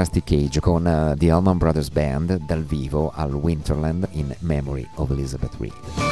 Rusty Cage con uh, The Allman Brothers Band dal vivo al Winterland in Memory of Elizabeth Reed.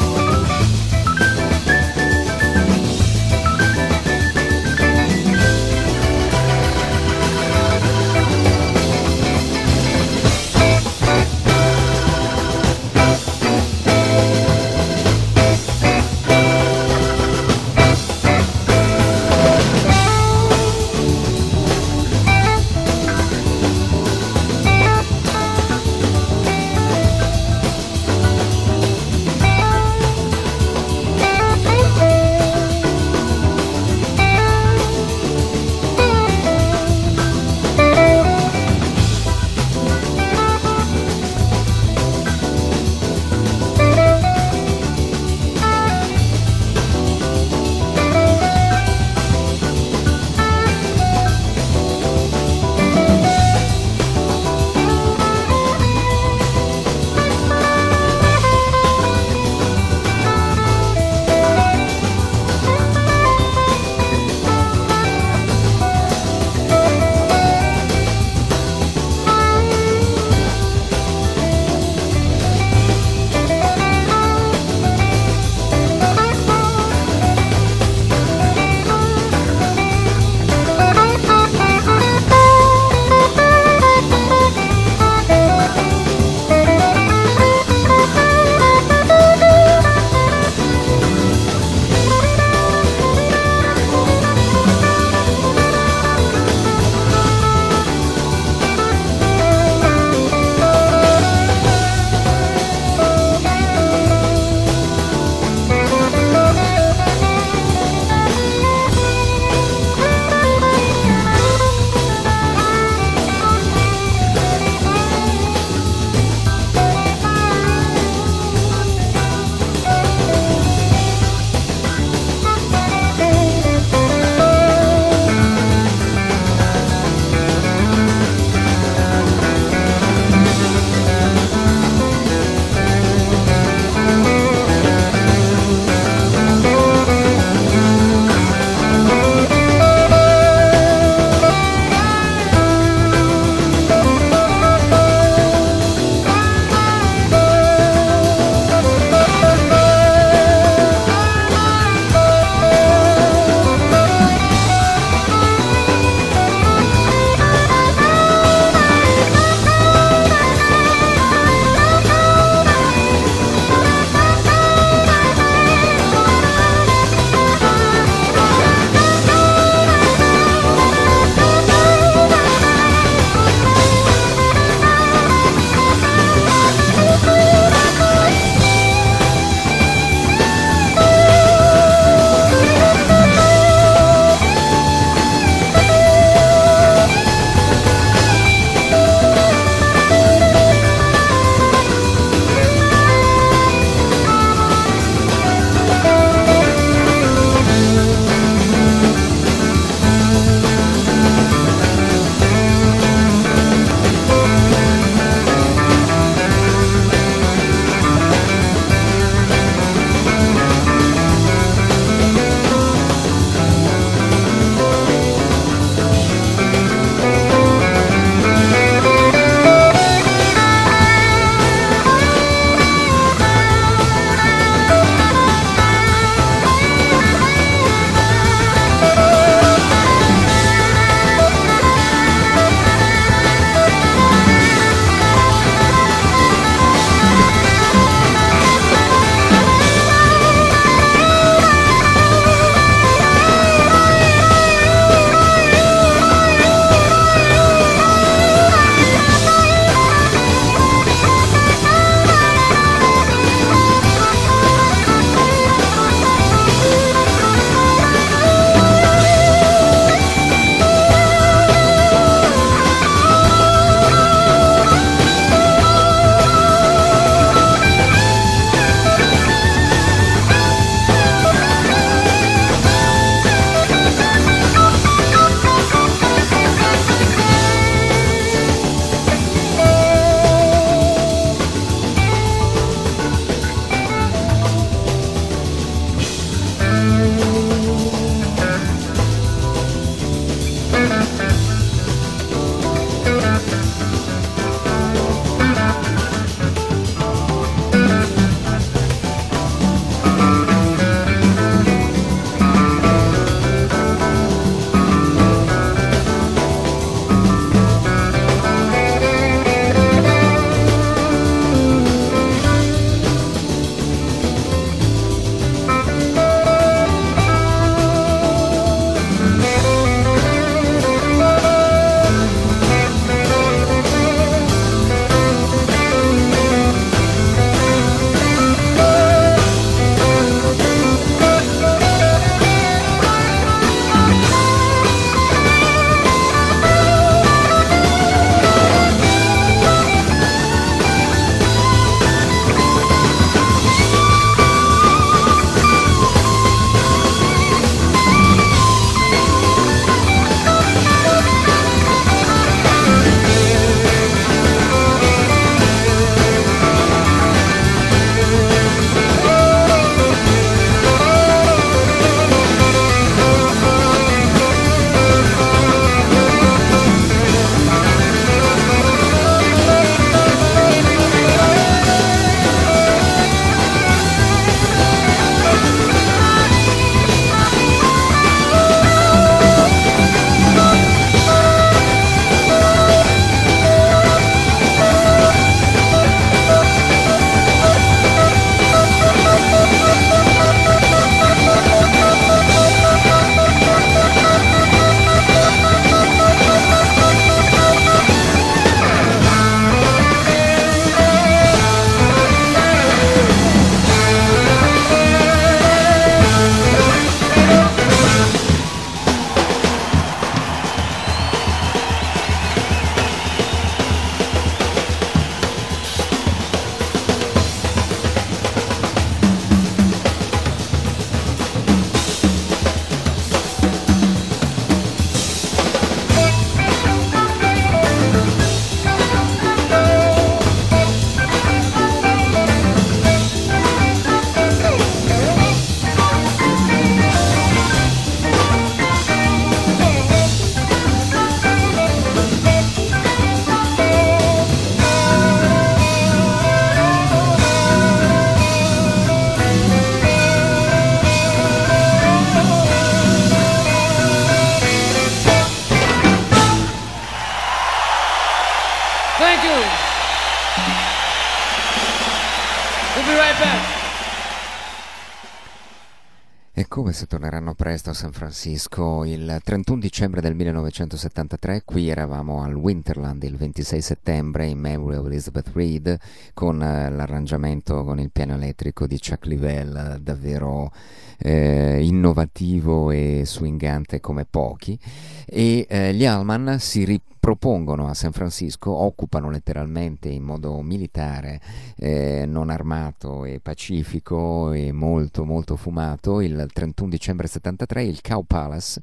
Se torneranno presto a San Francisco. Il 31 dicembre del 1973, qui eravamo al Winterland il 26 settembre in memory of Elizabeth Reed con eh, l'arrangiamento con il piano elettrico di Chuck Livell davvero eh, innovativo e swingante come pochi. E eh, gli Allman si ripropongono a San Francisco, occupano letteralmente in modo militare, eh, non armato e pacifico e molto molto fumato il 31 dicembre 73 il Cow Palace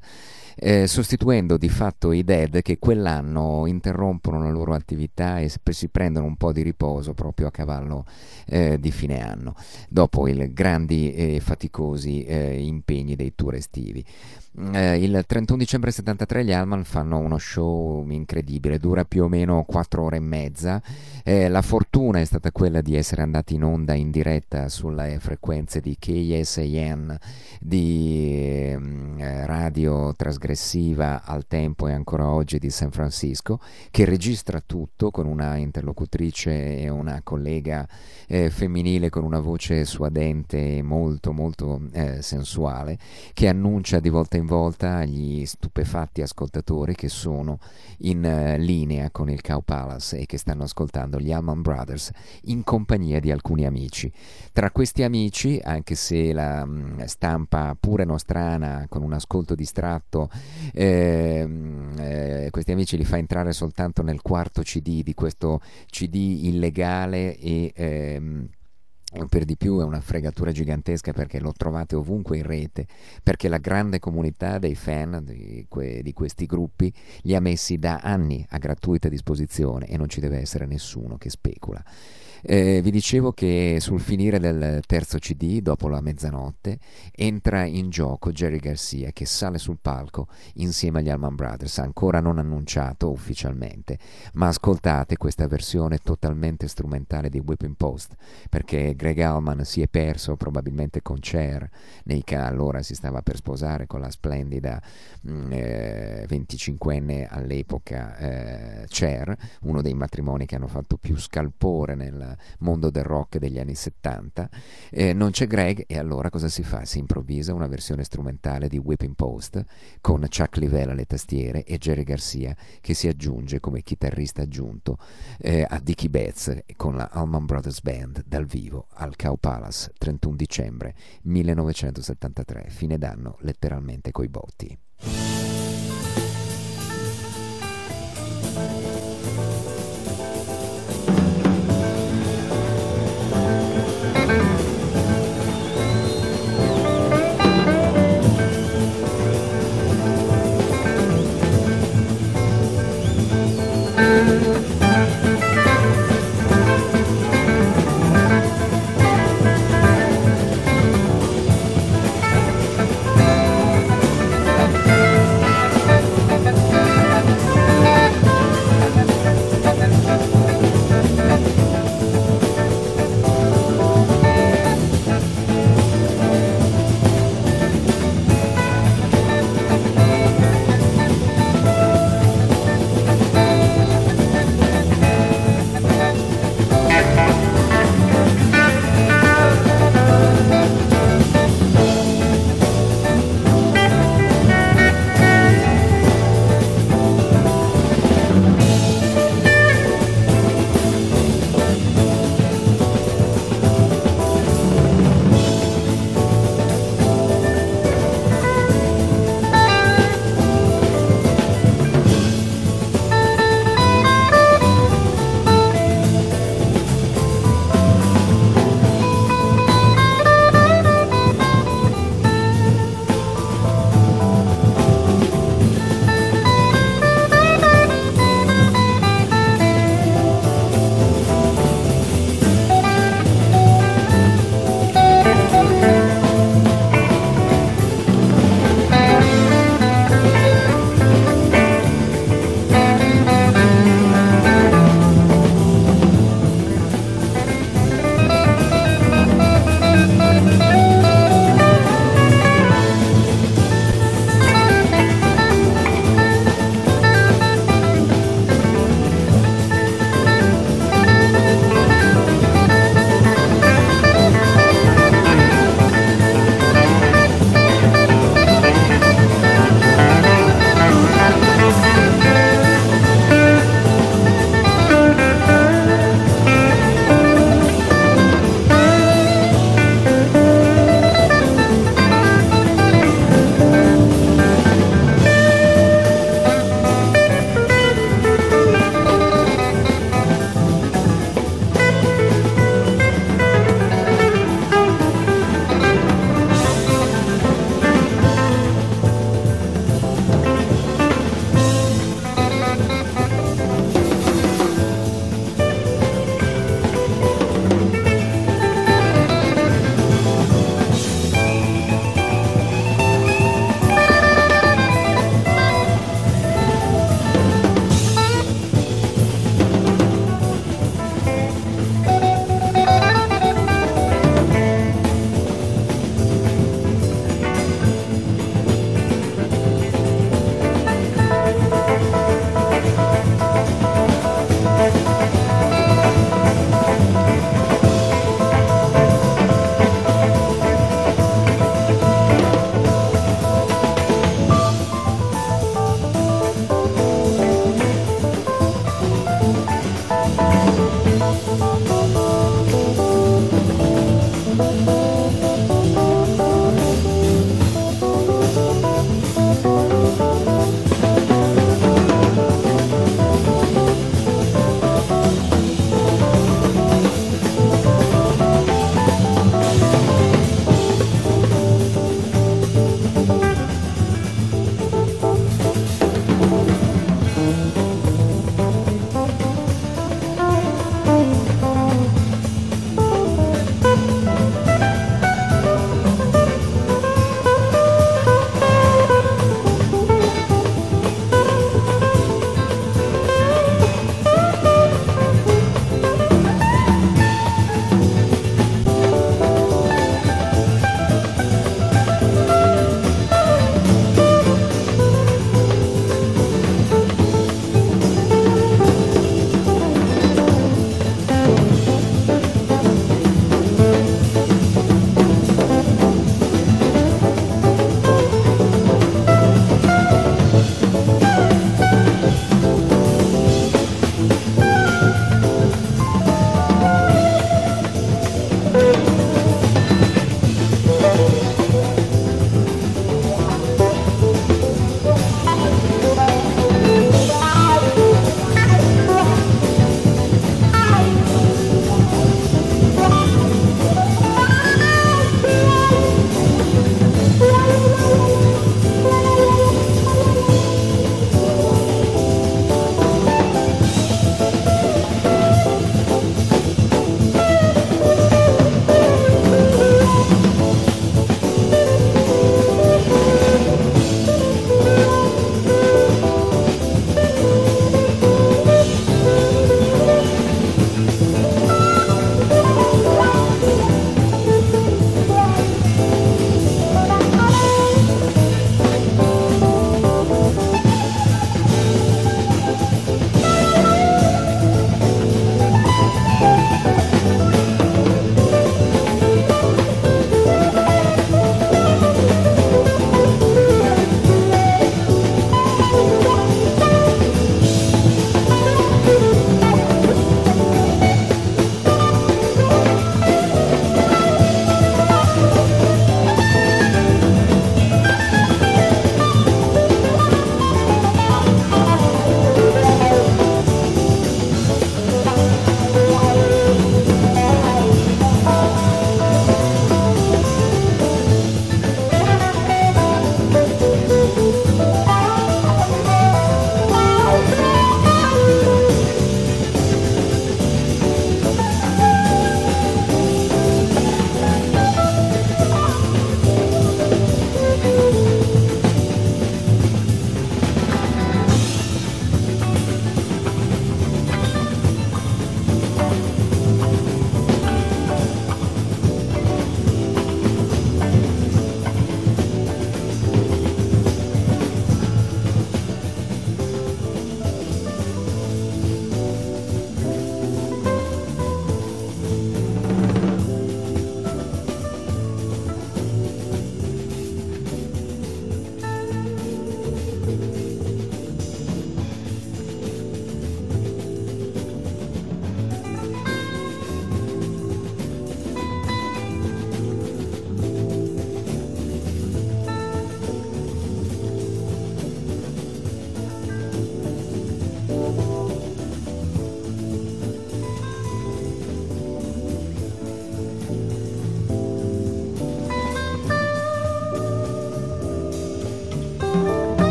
eh, sostituendo di fatto i Dead che quell'anno interrompono la loro attività e si prendono un po' di riposo proprio a cavallo eh, di fine anno, dopo i grandi e faticosi eh, impegni dei tour estivi. Eh, il 31 dicembre 73 gli Allman fanno uno show incredibile, dura più o meno 4 ore e mezza. Eh, la fortuna è stata quella di essere andati in onda in diretta sulle frequenze di KSAN di eh, radio trasgressiva al tempo e ancora oggi di San Francisco, che registra tutto con una interlocutrice e una collega eh, femminile con una voce suadente e molto molto eh, sensuale, che annuncia di volta in volta agli stupefatti ascoltatori che sono in uh, linea con il Cow Palace e che stanno ascoltando gli Allman Brothers in compagnia di alcuni amici. Tra questi amici, anche se la mh, stampa pure nostrana con un ascolto distratto, eh, eh, questi amici li fa entrare soltanto nel quarto CD di questo CD illegale e ehm, per di più è una fregatura gigantesca perché lo trovate ovunque in rete, perché la grande comunità dei fan di, que- di, questi gruppi li ha messi da anni a gratuita disposizione e non ci deve essere nessuno che specula. Eh, vi dicevo che sul finire del terzo CD, dopo la mezzanotte, entra in gioco Jerry Garcia che sale sul palco insieme agli Allman Brothers, ancora non annunciato ufficialmente, ma ascoltate questa versione totalmente strumentale di Whipping Post, perché Greg Allman si è perso probabilmente con Cher, nei che allora si stava per sposare con la splendida mm, eh, 25enne all'epoca eh, Cher, uno dei matrimoni che hanno fatto più scalpore nel mondo del rock degli anni 70. Eh, non c'è Greg e allora cosa si fa? Si improvvisa una versione strumentale di Whipping Post con Chuck Livell alle tastiere e Jerry Garcia che si aggiunge come chitarrista aggiunto eh, a Dickie Betts con la Allman Brothers Band dal vivo al Cow Palace 31 dicembre 1973, fine d'anno letteralmente coi botti.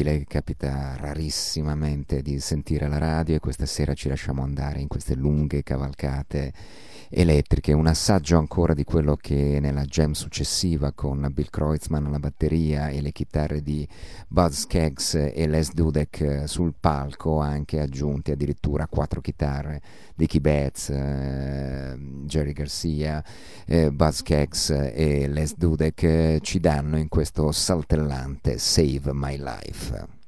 Incredibile, capita rarissimamente di sentire la radio e questa sera ci lasciamo andare in queste lunghe cavalcate elettriche, un assaggio ancora di quello che nella jam successiva con Bill Kreutzmann alla batteria e le chitarre di Buzz Skeggs e Les Dudek sul palco, anche aggiunti addirittura quattro chitarre di Keith Betts, eh, Jerry Garcia, eh, Buzz Skeggs e Les Dudek eh, ci danno in questo saltellante Save My Life.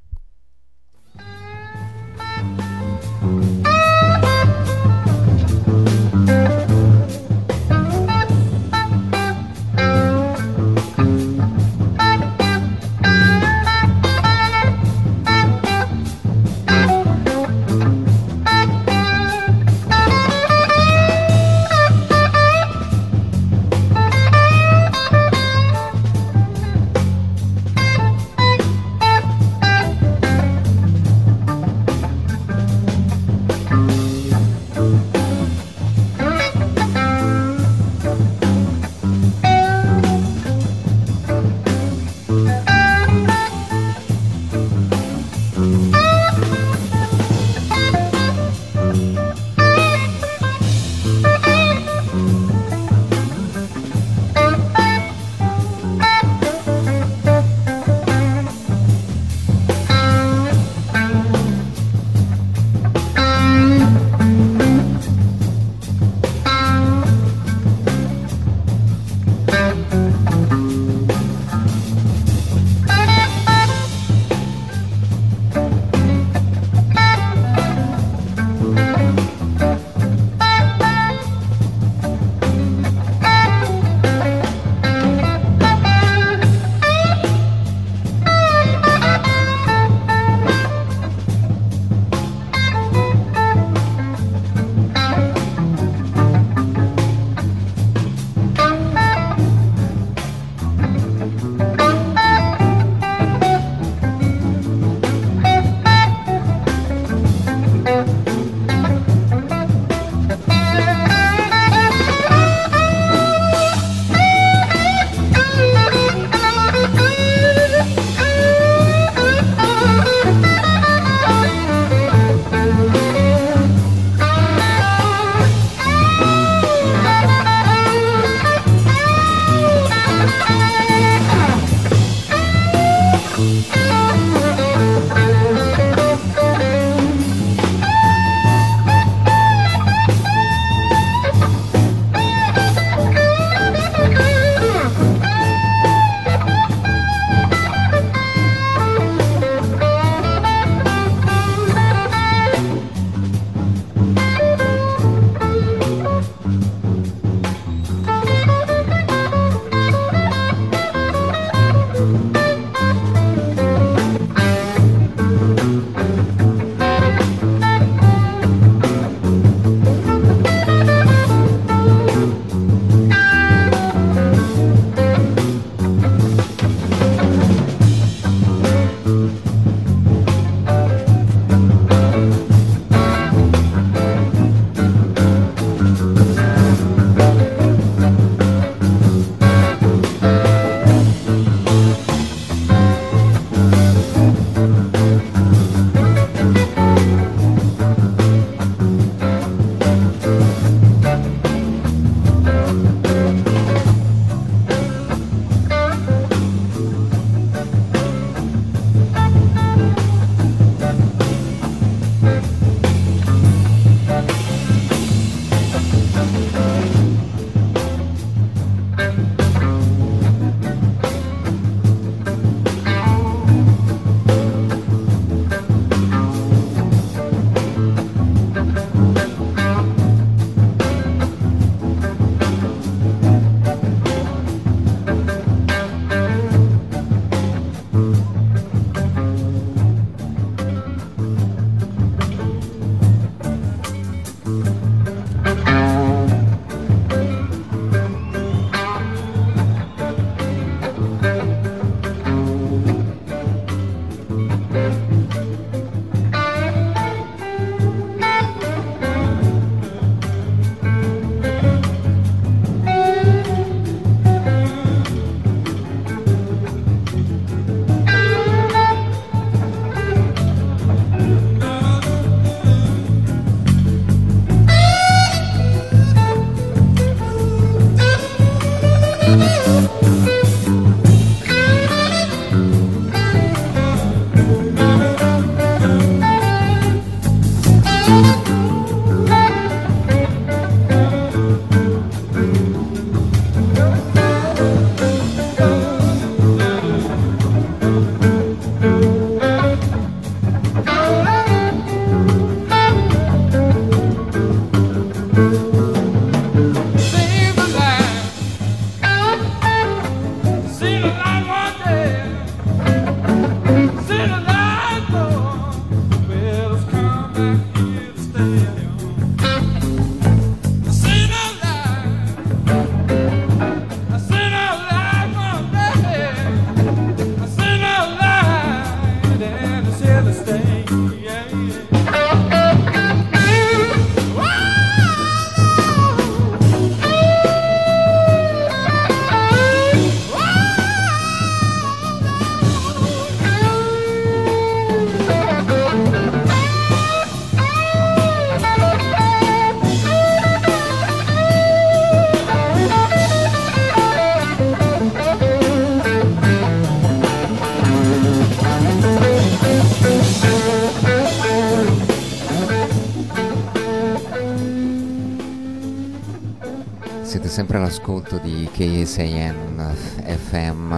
Sempre all'ascolto di KSAN FM,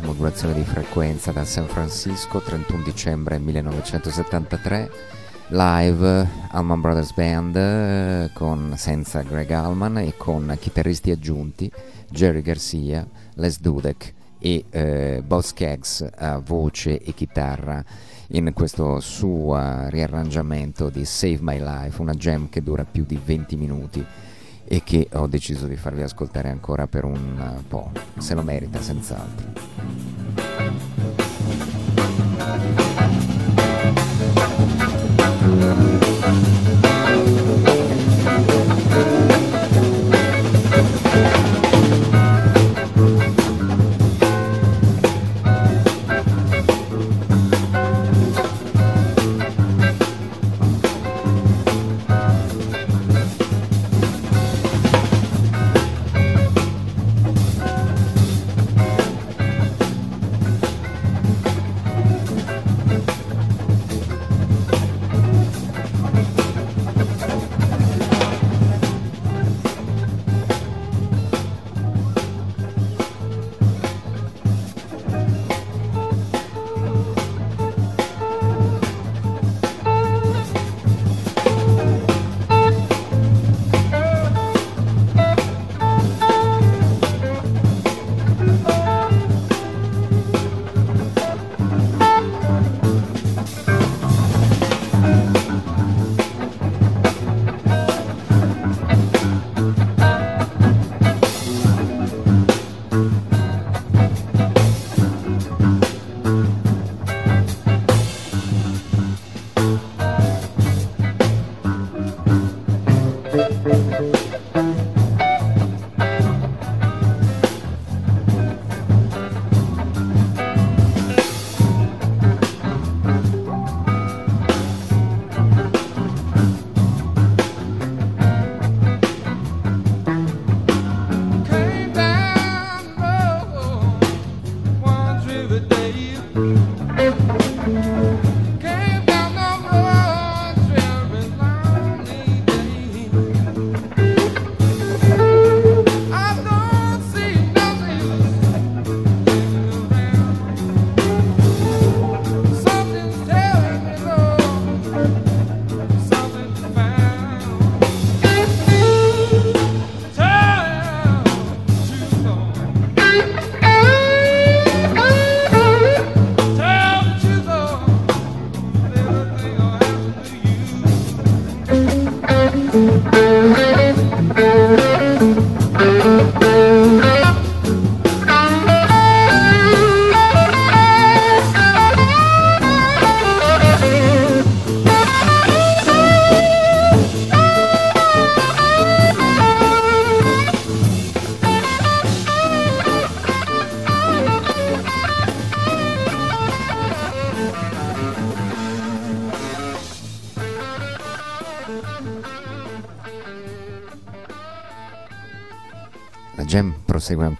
modulazione di frequenza da San Francisco, 31 dicembre 1973, live Allman Brothers Band con, senza Greg Allman e con chitarristi aggiunti Jerry Garcia, Les Dudek e eh, Boss Keggs a voce e chitarra in questo suo riarrangiamento di Save My Life, una jam che dura più di 20 minuti e che ho deciso di farvi ascoltare ancora per un po', se lo merita senz'altro.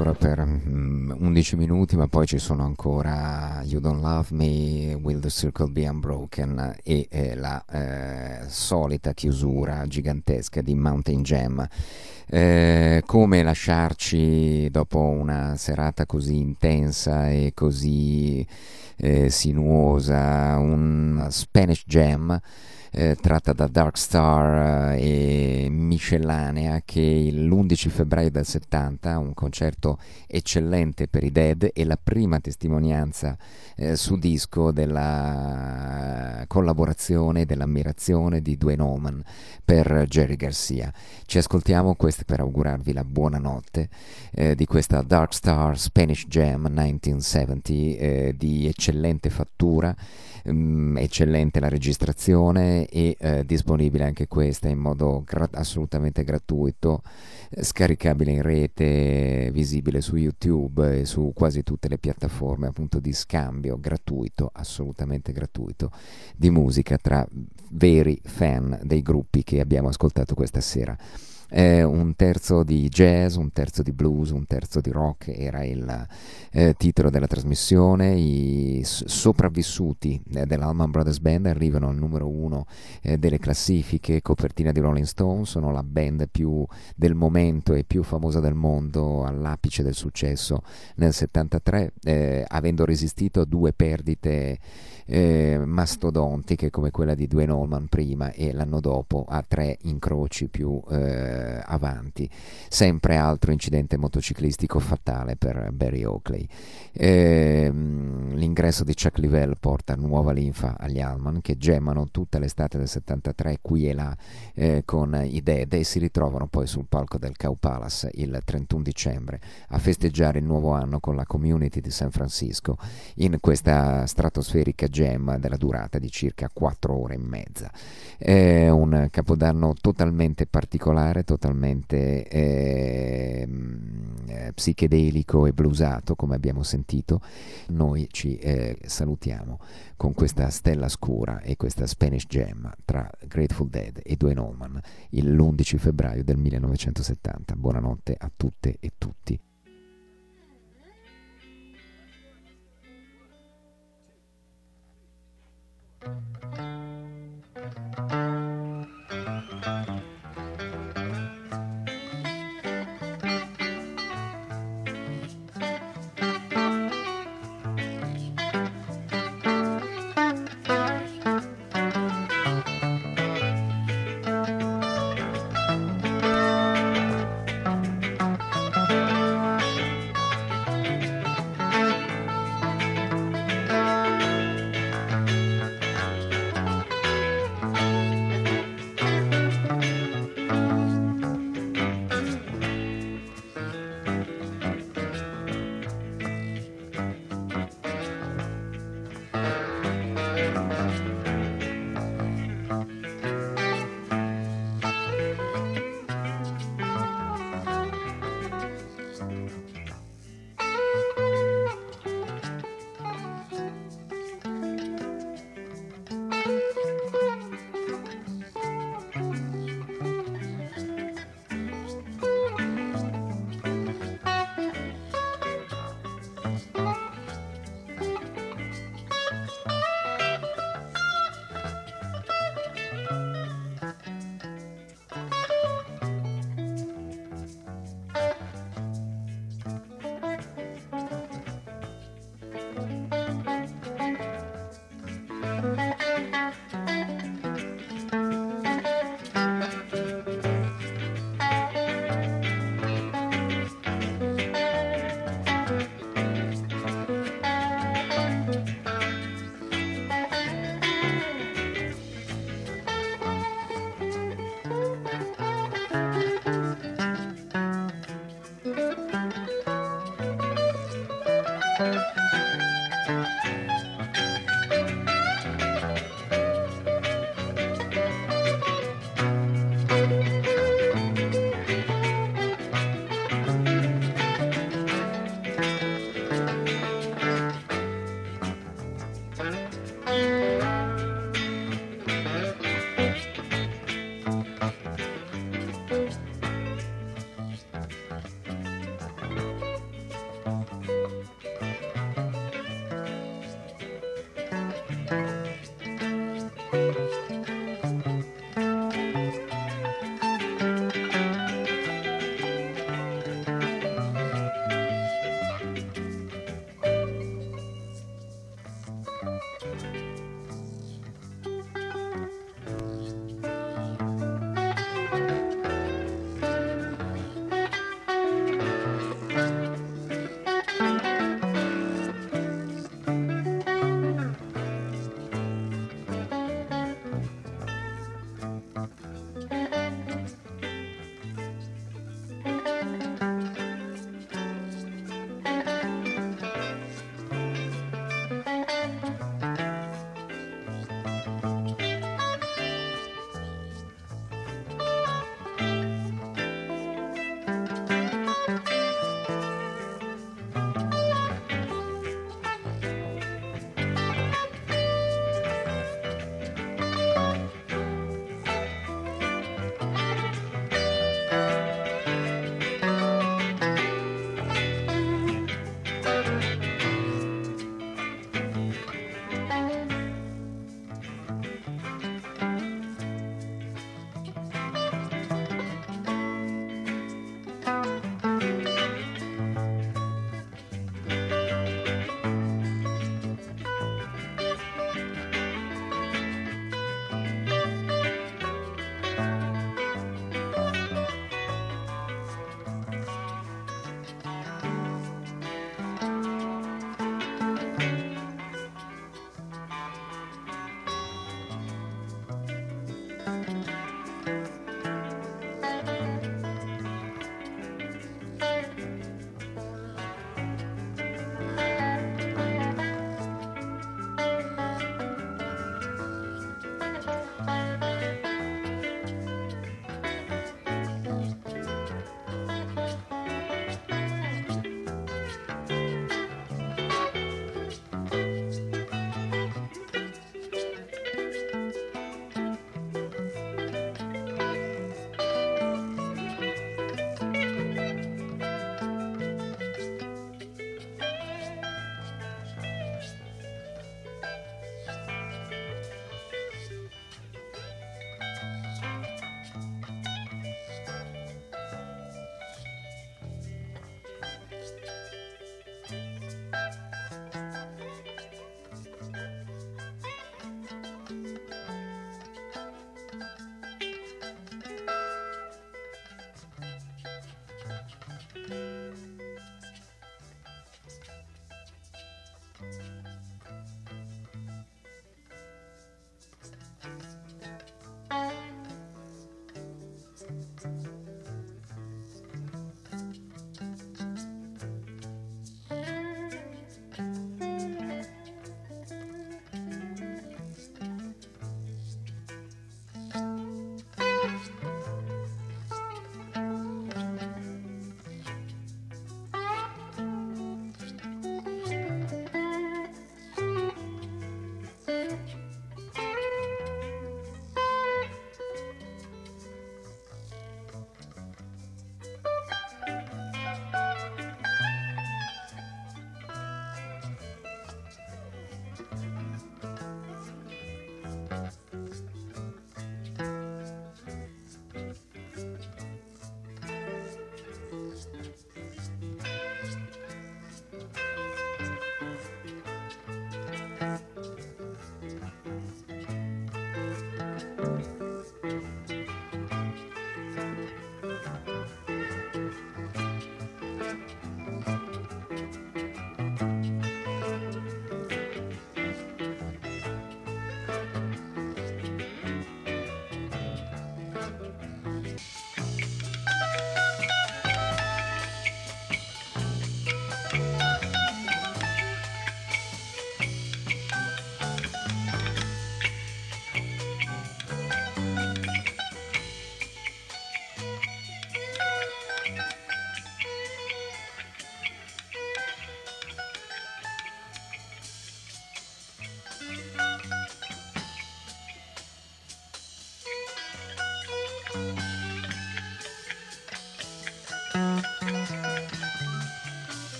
Ancora per mm, 11 minuti, ma poi ci sono ancora You Don't Love Me, Will the Circle Be Unbroken e eh, la eh, solita chiusura gigantesca di Mountain Jam. Eh, come lasciarci dopo una serata così intensa e così eh, sinuosa, un Spanish Jam eh, tratta da Dark Star eh, e miscellanea che l'11 febbraio del 70, un concerto eccellente per i Dead e la prima testimonianza eh, su disco della collaborazione, dell'ammirazione di Dwayne Oman per Jerry Garcia. Ci ascoltiamo questo per augurarvi la buonanotte eh, di questa Dark Star Spanish Jam 1970 eh, di eccellente fattura um, eccellente la registrazione e eh, disponibile anche questa in modo gra- assolutamente gratuito, eh, scaricabile in rete, visibile su YouTube e su quasi tutte le piattaforme appunto di scambio gratuito, assolutamente gratuito, di musica tra veri fan dei gruppi che abbiamo ascoltato questa sera. Eh, un terzo di jazz, un terzo di blues, un terzo di rock era il eh, titolo della trasmissione. I sopravvissuti eh, dell'Allman Brothers Band arrivano al numero uno eh, delle classifiche, copertina di Rolling Stone, sono la band più del momento e più famosa del mondo all'apice del successo nel 73, eh, avendo resistito a due perdite eh, mastodontiche come quella di Dwayne Allman prima e l'anno dopo a tre incroci più eh, avanti. Sempre altro incidente motociclistico fatale per Barry Oakley. Eh, l'ingresso di Chuck Livell porta nuova linfa agli Allman che gemmano tutta l'estate del 73 qui e là eh, con i Dead e si ritrovano poi sul palco del Cow Palace il 31 dicembre a festeggiare il nuovo anno con la community di San Francisco in questa stratosferica jam della durata di circa 4 ore e mezza. È un capodanno totalmente particolare, totalmente eh, psichedelico e blusato, come abbiamo sentito. Noi ci eh, salutiamo con questa stella scura e questa Spanish Jam tra Grateful Dead e Dwayne Allman l'11 febbraio del 1970. Buonanotte a tutte e tutti.